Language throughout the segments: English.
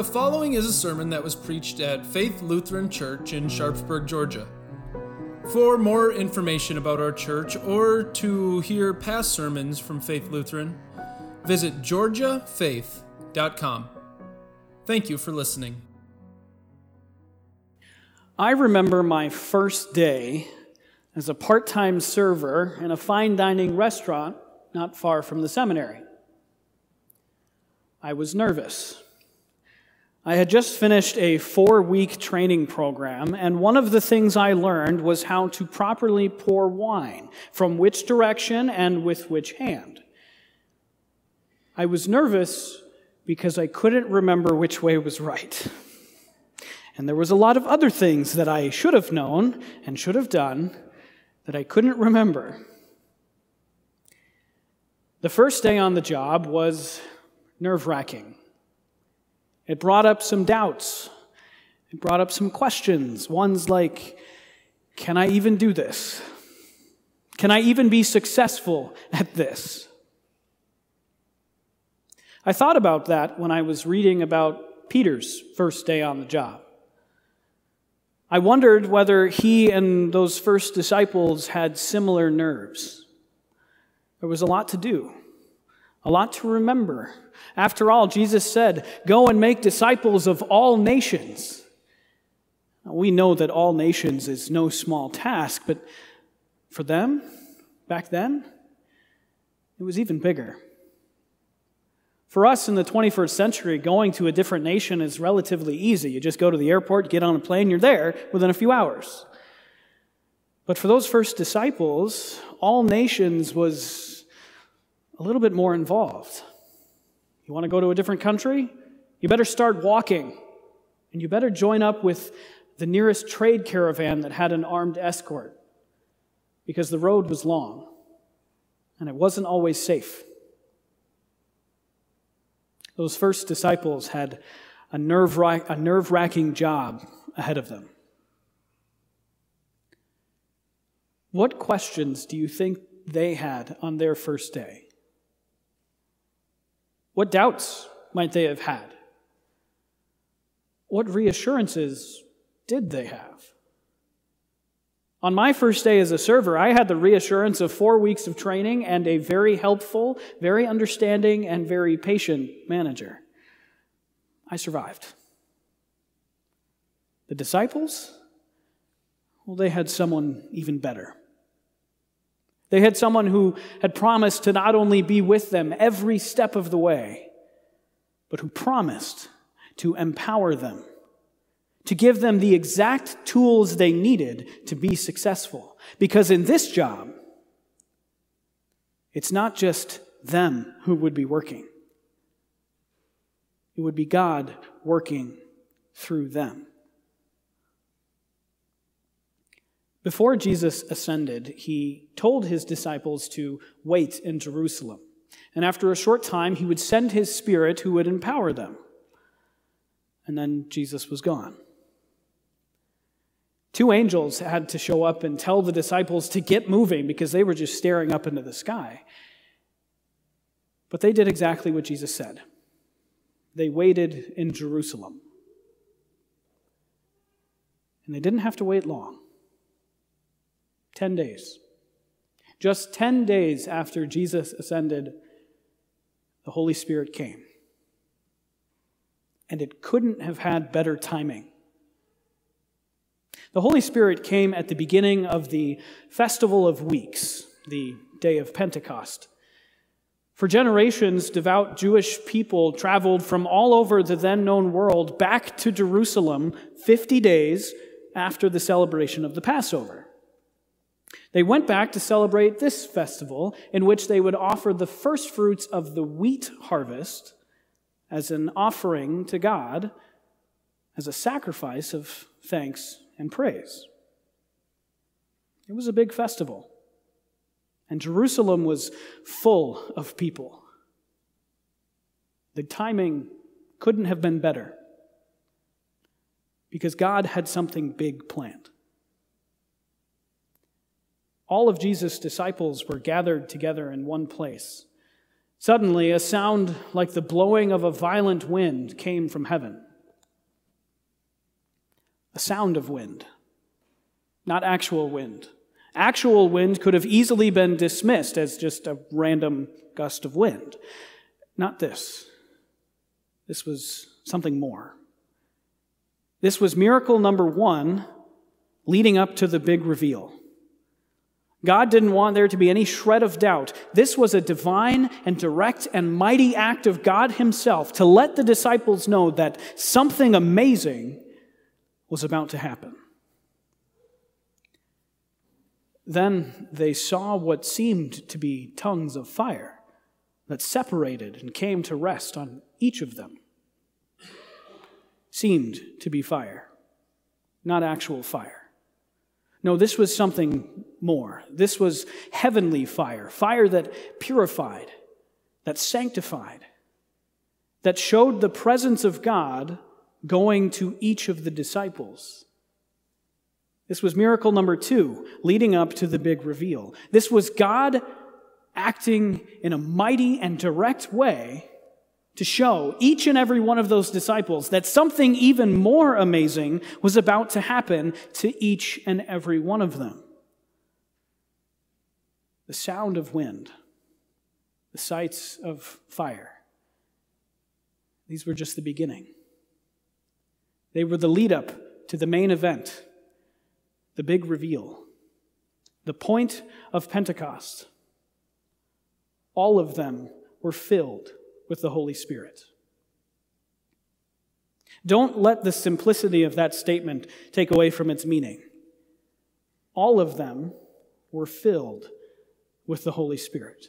The following is a sermon that was preached at Faith Lutheran Church in Sharpsburg, Georgia. For more information about our church or to hear past sermons from Faith Lutheran, visit georgiafaith.com. Thank you for listening. I remember my first day as a part time server in a fine dining restaurant not far from the seminary. I was nervous. I had just finished a four week training program, and one of the things I learned was how to properly pour wine, from which direction and with which hand. I was nervous because I couldn't remember which way was right. And there was a lot of other things that I should have known and should have done that I couldn't remember. The first day on the job was nerve wracking. It brought up some doubts. It brought up some questions. Ones like, can I even do this? Can I even be successful at this? I thought about that when I was reading about Peter's first day on the job. I wondered whether he and those first disciples had similar nerves. There was a lot to do, a lot to remember, after all, Jesus said, Go and make disciples of all nations. We know that all nations is no small task, but for them, back then, it was even bigger. For us in the 21st century, going to a different nation is relatively easy. You just go to the airport, get on a plane, you're there within a few hours. But for those first disciples, all nations was a little bit more involved. You want to go to a different country? You better start walking. And you better join up with the nearest trade caravan that had an armed escort because the road was long and it wasn't always safe. Those first disciples had a nerve wracking job ahead of them. What questions do you think they had on their first day? What doubts might they have had? What reassurances did they have? On my first day as a server, I had the reassurance of four weeks of training and a very helpful, very understanding, and very patient manager. I survived. The disciples? Well, they had someone even better. They had someone who had promised to not only be with them every step of the way, but who promised to empower them, to give them the exact tools they needed to be successful. Because in this job, it's not just them who would be working, it would be God working through them. Before Jesus ascended, he told his disciples to wait in Jerusalem. And after a short time, he would send his spirit who would empower them. And then Jesus was gone. Two angels had to show up and tell the disciples to get moving because they were just staring up into the sky. But they did exactly what Jesus said they waited in Jerusalem. And they didn't have to wait long. 10 days. Just 10 days after Jesus ascended, the Holy Spirit came. And it couldn't have had better timing. The Holy Spirit came at the beginning of the Festival of Weeks, the day of Pentecost. For generations, devout Jewish people traveled from all over the then known world back to Jerusalem 50 days after the celebration of the Passover. They went back to celebrate this festival in which they would offer the first fruits of the wheat harvest as an offering to God, as a sacrifice of thanks and praise. It was a big festival, and Jerusalem was full of people. The timing couldn't have been better because God had something big planned all of Jesus' disciples were gathered together in one place. Suddenly, a sound like the blowing of a violent wind came from heaven. a sound of wind, not actual wind. Actual wind could have easily been dismissed as just a random gust of wind. Not this. This was something more. This was miracle number one leading up to the big reveal. God didn't want there to be any shred of doubt. This was a divine and direct and mighty act of God Himself to let the disciples know that something amazing was about to happen. Then they saw what seemed to be tongues of fire that separated and came to rest on each of them. Seemed to be fire, not actual fire. No, this was something more. This was heavenly fire, fire that purified, that sanctified, that showed the presence of God going to each of the disciples. This was miracle number two, leading up to the big reveal. This was God acting in a mighty and direct way to show each and every one of those disciples that something even more amazing was about to happen to each and every one of them. The sound of wind, the sights of fire, these were just the beginning. They were the lead up to the main event the big reveal, the point of Pentecost. All of them were filled with the Holy Spirit. Don't let the simplicity of that statement take away from its meaning. All of them were filled with the Holy Spirit.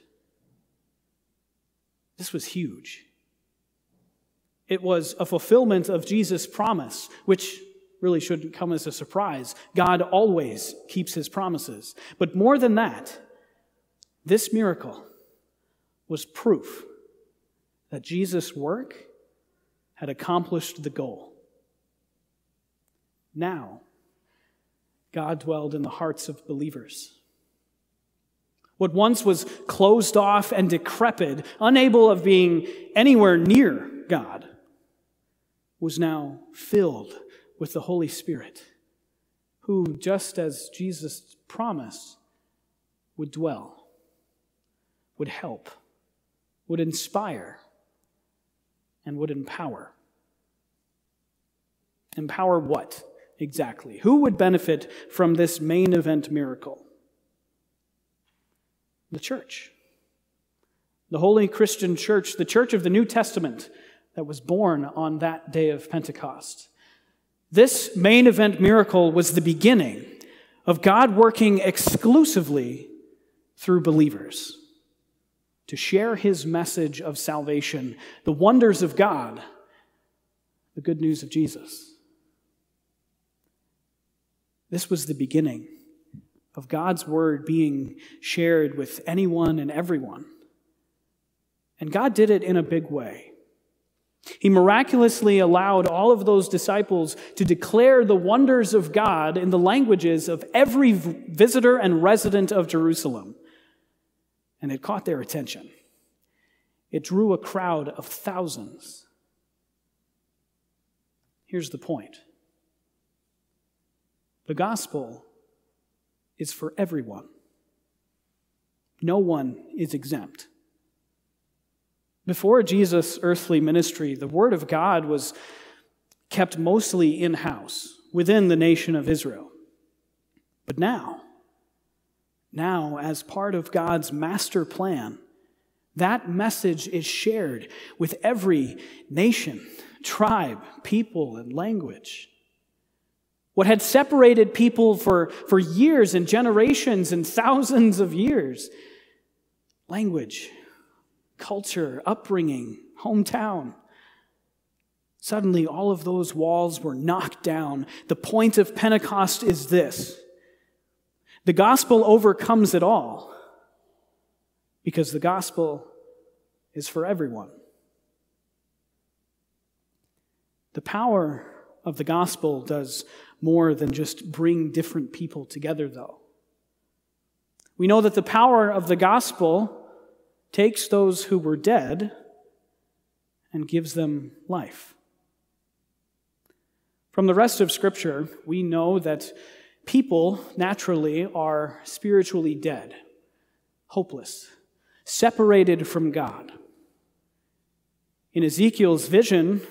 This was huge. It was a fulfillment of Jesus' promise, which really shouldn't come as a surprise. God always keeps his promises. But more than that, this miracle was proof that Jesus' work had accomplished the goal. Now, God dwelled in the hearts of believers. What once was closed off and decrepit, unable of being anywhere near God, was now filled with the Holy Spirit, who, just as Jesus promised, would dwell, would help, would inspire, and would empower. Empower what exactly? Who would benefit from this main event miracle? The church. The Holy Christian Church, the church of the New Testament that was born on that day of Pentecost. This main event miracle was the beginning of God working exclusively through believers to share his message of salvation, the wonders of God, the good news of Jesus. This was the beginning of God's word being shared with anyone and everyone. And God did it in a big way. He miraculously allowed all of those disciples to declare the wonders of God in the languages of every visitor and resident of Jerusalem. And it caught their attention. It drew a crowd of thousands. Here's the point the gospel is for everyone, no one is exempt. Before Jesus' earthly ministry, the Word of God was kept mostly in house within the nation of Israel. But now, now, as part of God's master plan, that message is shared with every nation, tribe, people, and language. What had separated people for, for years and generations and thousands of years language, culture, upbringing, hometown. Suddenly, all of those walls were knocked down. The point of Pentecost is this the gospel overcomes it all because the gospel is for everyone. The power of the gospel does more than just bring different people together, though. We know that the power of the gospel takes those who were dead and gives them life. From the rest of Scripture, we know that people naturally are spiritually dead, hopeless, separated from God. In Ezekiel's vision,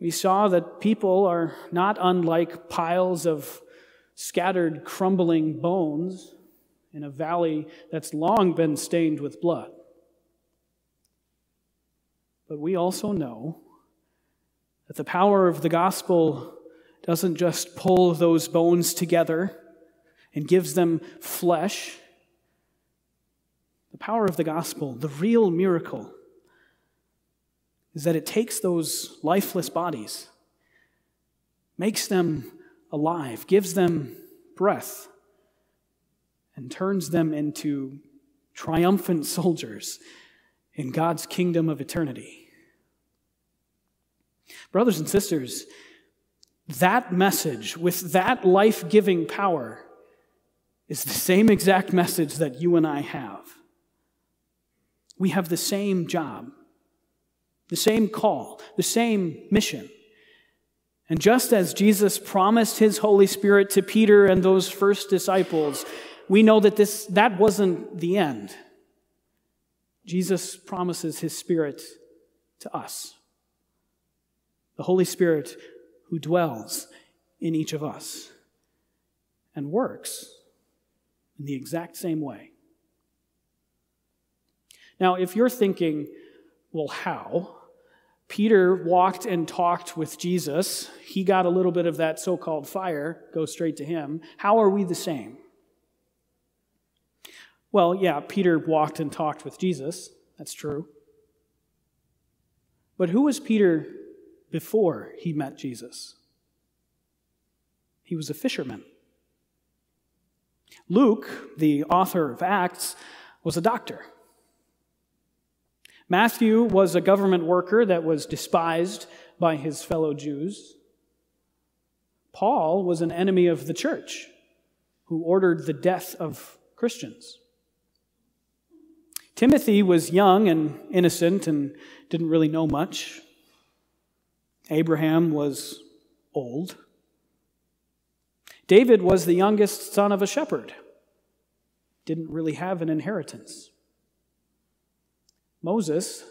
we saw that people are not unlike piles of scattered, crumbling bones in a valley that's long been stained with blood. But we also know that the power of the gospel doesn't just pull those bones together and gives them flesh. The power of the gospel, the real miracle, is that it takes those lifeless bodies, makes them alive, gives them breath, and turns them into triumphant soldiers in God's kingdom of eternity. Brothers and sisters, that message with that life giving power is the same exact message that you and I have. We have the same job, the same call, the same mission. And just as Jesus promised his Holy Spirit to Peter and those first disciples, we know that this, that wasn't the end. Jesus promises his Spirit to us. The Holy Spirit who dwells in each of us and works in the exact same way. Now, if you're thinking, well, how? Peter walked and talked with Jesus. He got a little bit of that so called fire, go straight to him. How are we the same? Well, yeah, Peter walked and talked with Jesus. That's true. But who was Peter before he met Jesus. He was a fisherman. Luke, the author of Acts, was a doctor. Matthew was a government worker that was despised by his fellow Jews. Paul was an enemy of the church who ordered the death of Christians. Timothy was young and innocent and didn't really know much. Abraham was old. David was the youngest son of a shepherd, didn't really have an inheritance. Moses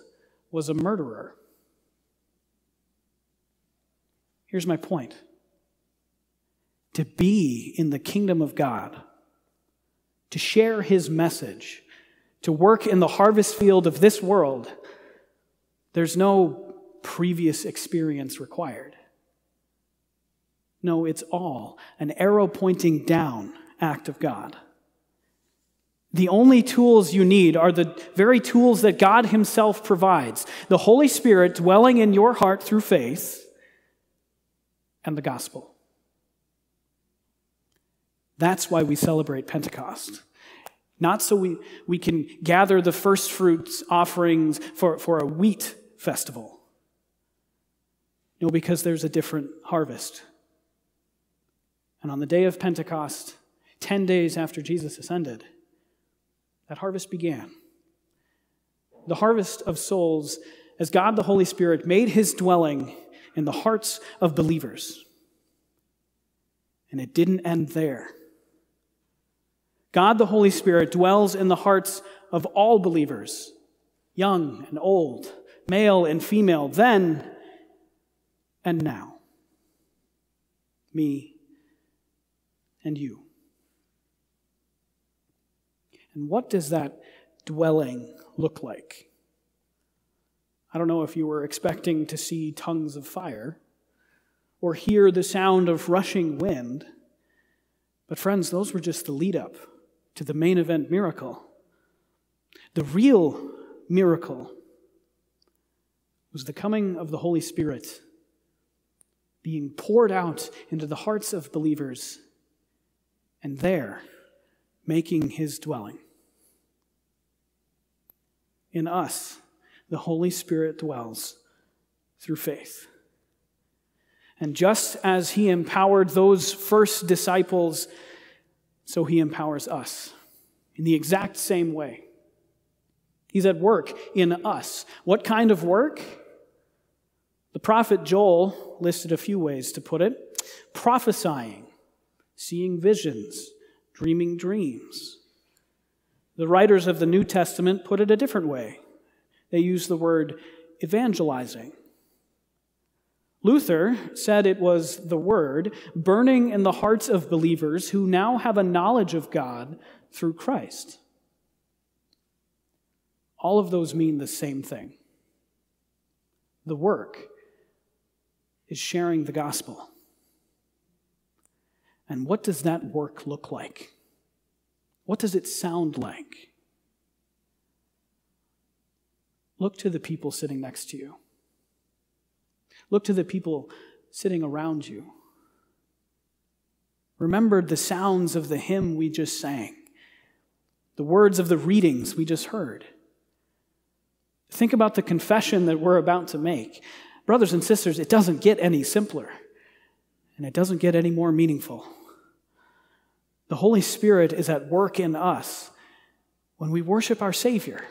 was a murderer. Here's my point to be in the kingdom of God, to share his message, to work in the harvest field of this world, there's no previous experience required. No, it's all an arrow pointing down act of God. The only tools you need are the very tools that God Himself provides the Holy Spirit dwelling in your heart through faith and the gospel. That's why we celebrate Pentecost. Not so we, we can gather the first fruits offerings for, for a wheat festival. No, because there's a different harvest. And on the day of Pentecost, 10 days after Jesus ascended, that harvest began. The harvest of souls as God the Holy Spirit made his dwelling in the hearts of believers. And it didn't end there. God the Holy Spirit dwells in the hearts of all believers, young and old, male and female, then and now. Me and you. And what does that dwelling look like? I don't know if you were expecting to see tongues of fire or hear the sound of rushing wind, but friends, those were just the lead up to the main event miracle. The real miracle was the coming of the Holy Spirit being poured out into the hearts of believers, and there making his dwelling. In us, the Holy Spirit dwells through faith. And just as he empowered those first disciples, so he empowers us in the exact same way. He's at work in us. What kind of work? The prophet Joel listed a few ways to put it prophesying, seeing visions, dreaming dreams. The writers of the New Testament put it a different way. They use the word evangelizing. Luther said it was the word burning in the hearts of believers who now have a knowledge of God through Christ. All of those mean the same thing. The work is sharing the gospel. And what does that work look like? What does it sound like? Look to the people sitting next to you. Look to the people sitting around you. Remember the sounds of the hymn we just sang, the words of the readings we just heard. Think about the confession that we're about to make. Brothers and sisters, it doesn't get any simpler, and it doesn't get any more meaningful. The Holy Spirit is at work in us when we worship our Savior,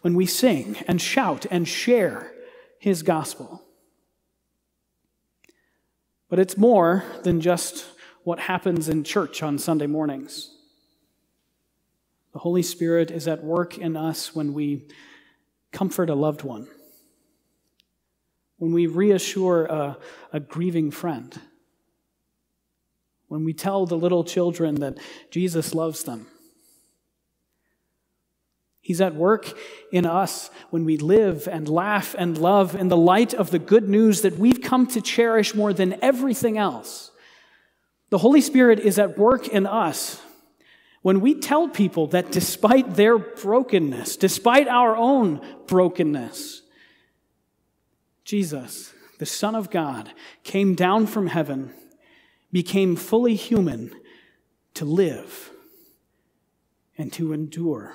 when we sing and shout and share His gospel. But it's more than just what happens in church on Sunday mornings. The Holy Spirit is at work in us when we comfort a loved one, when we reassure a, a grieving friend, when we tell the little children that Jesus loves them. He's at work in us when we live and laugh and love in the light of the good news that we've come to cherish more than everything else. The Holy Spirit is at work in us when we tell people that despite their brokenness, despite our own brokenness, Jesus, the Son of God, came down from heaven, became fully human to live and to endure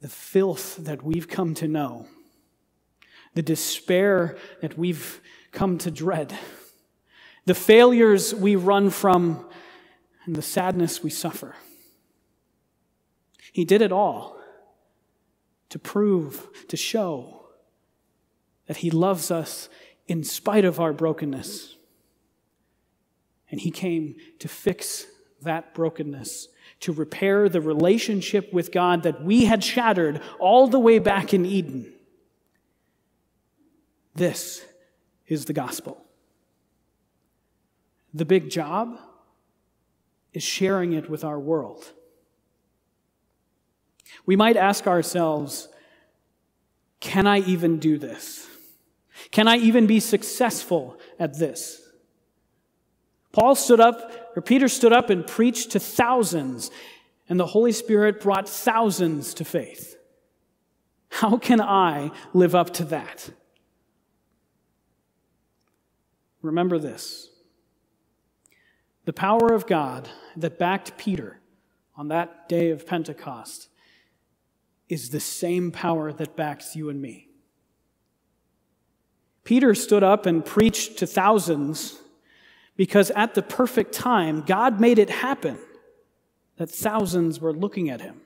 the filth that we've come to know, the despair that we've come to dread, the failures we run from, and the sadness we suffer. He did it all to prove, to show that He loves us in spite of our brokenness. And He came to fix that brokenness, to repair the relationship with God that we had shattered all the way back in Eden. This is the gospel. The big job is sharing it with our world. We might ask ourselves, can I even do this? Can I even be successful at this? Paul stood up, or Peter stood up and preached to thousands, and the Holy Spirit brought thousands to faith. How can I live up to that? Remember this the power of God that backed Peter on that day of Pentecost is the same power that backs you and me. Peter stood up and preached to thousands because at the perfect time, God made it happen that thousands were looking at him.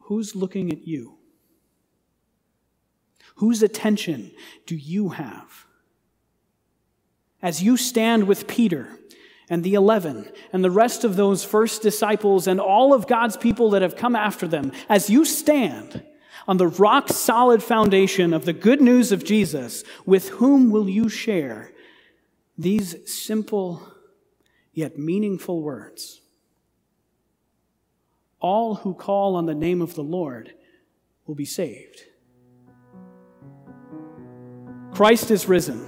Who's looking at you? Whose attention do you have? As you stand with Peter, and the 11 and the rest of those first disciples and all of God's people that have come after them, as you stand on the rock solid foundation of the good news of Jesus, with whom will you share these simple yet meaningful words? All who call on the name of the Lord will be saved. Christ is risen.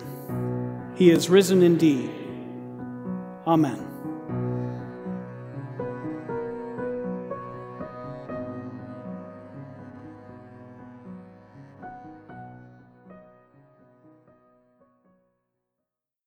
He is risen indeed. Amen.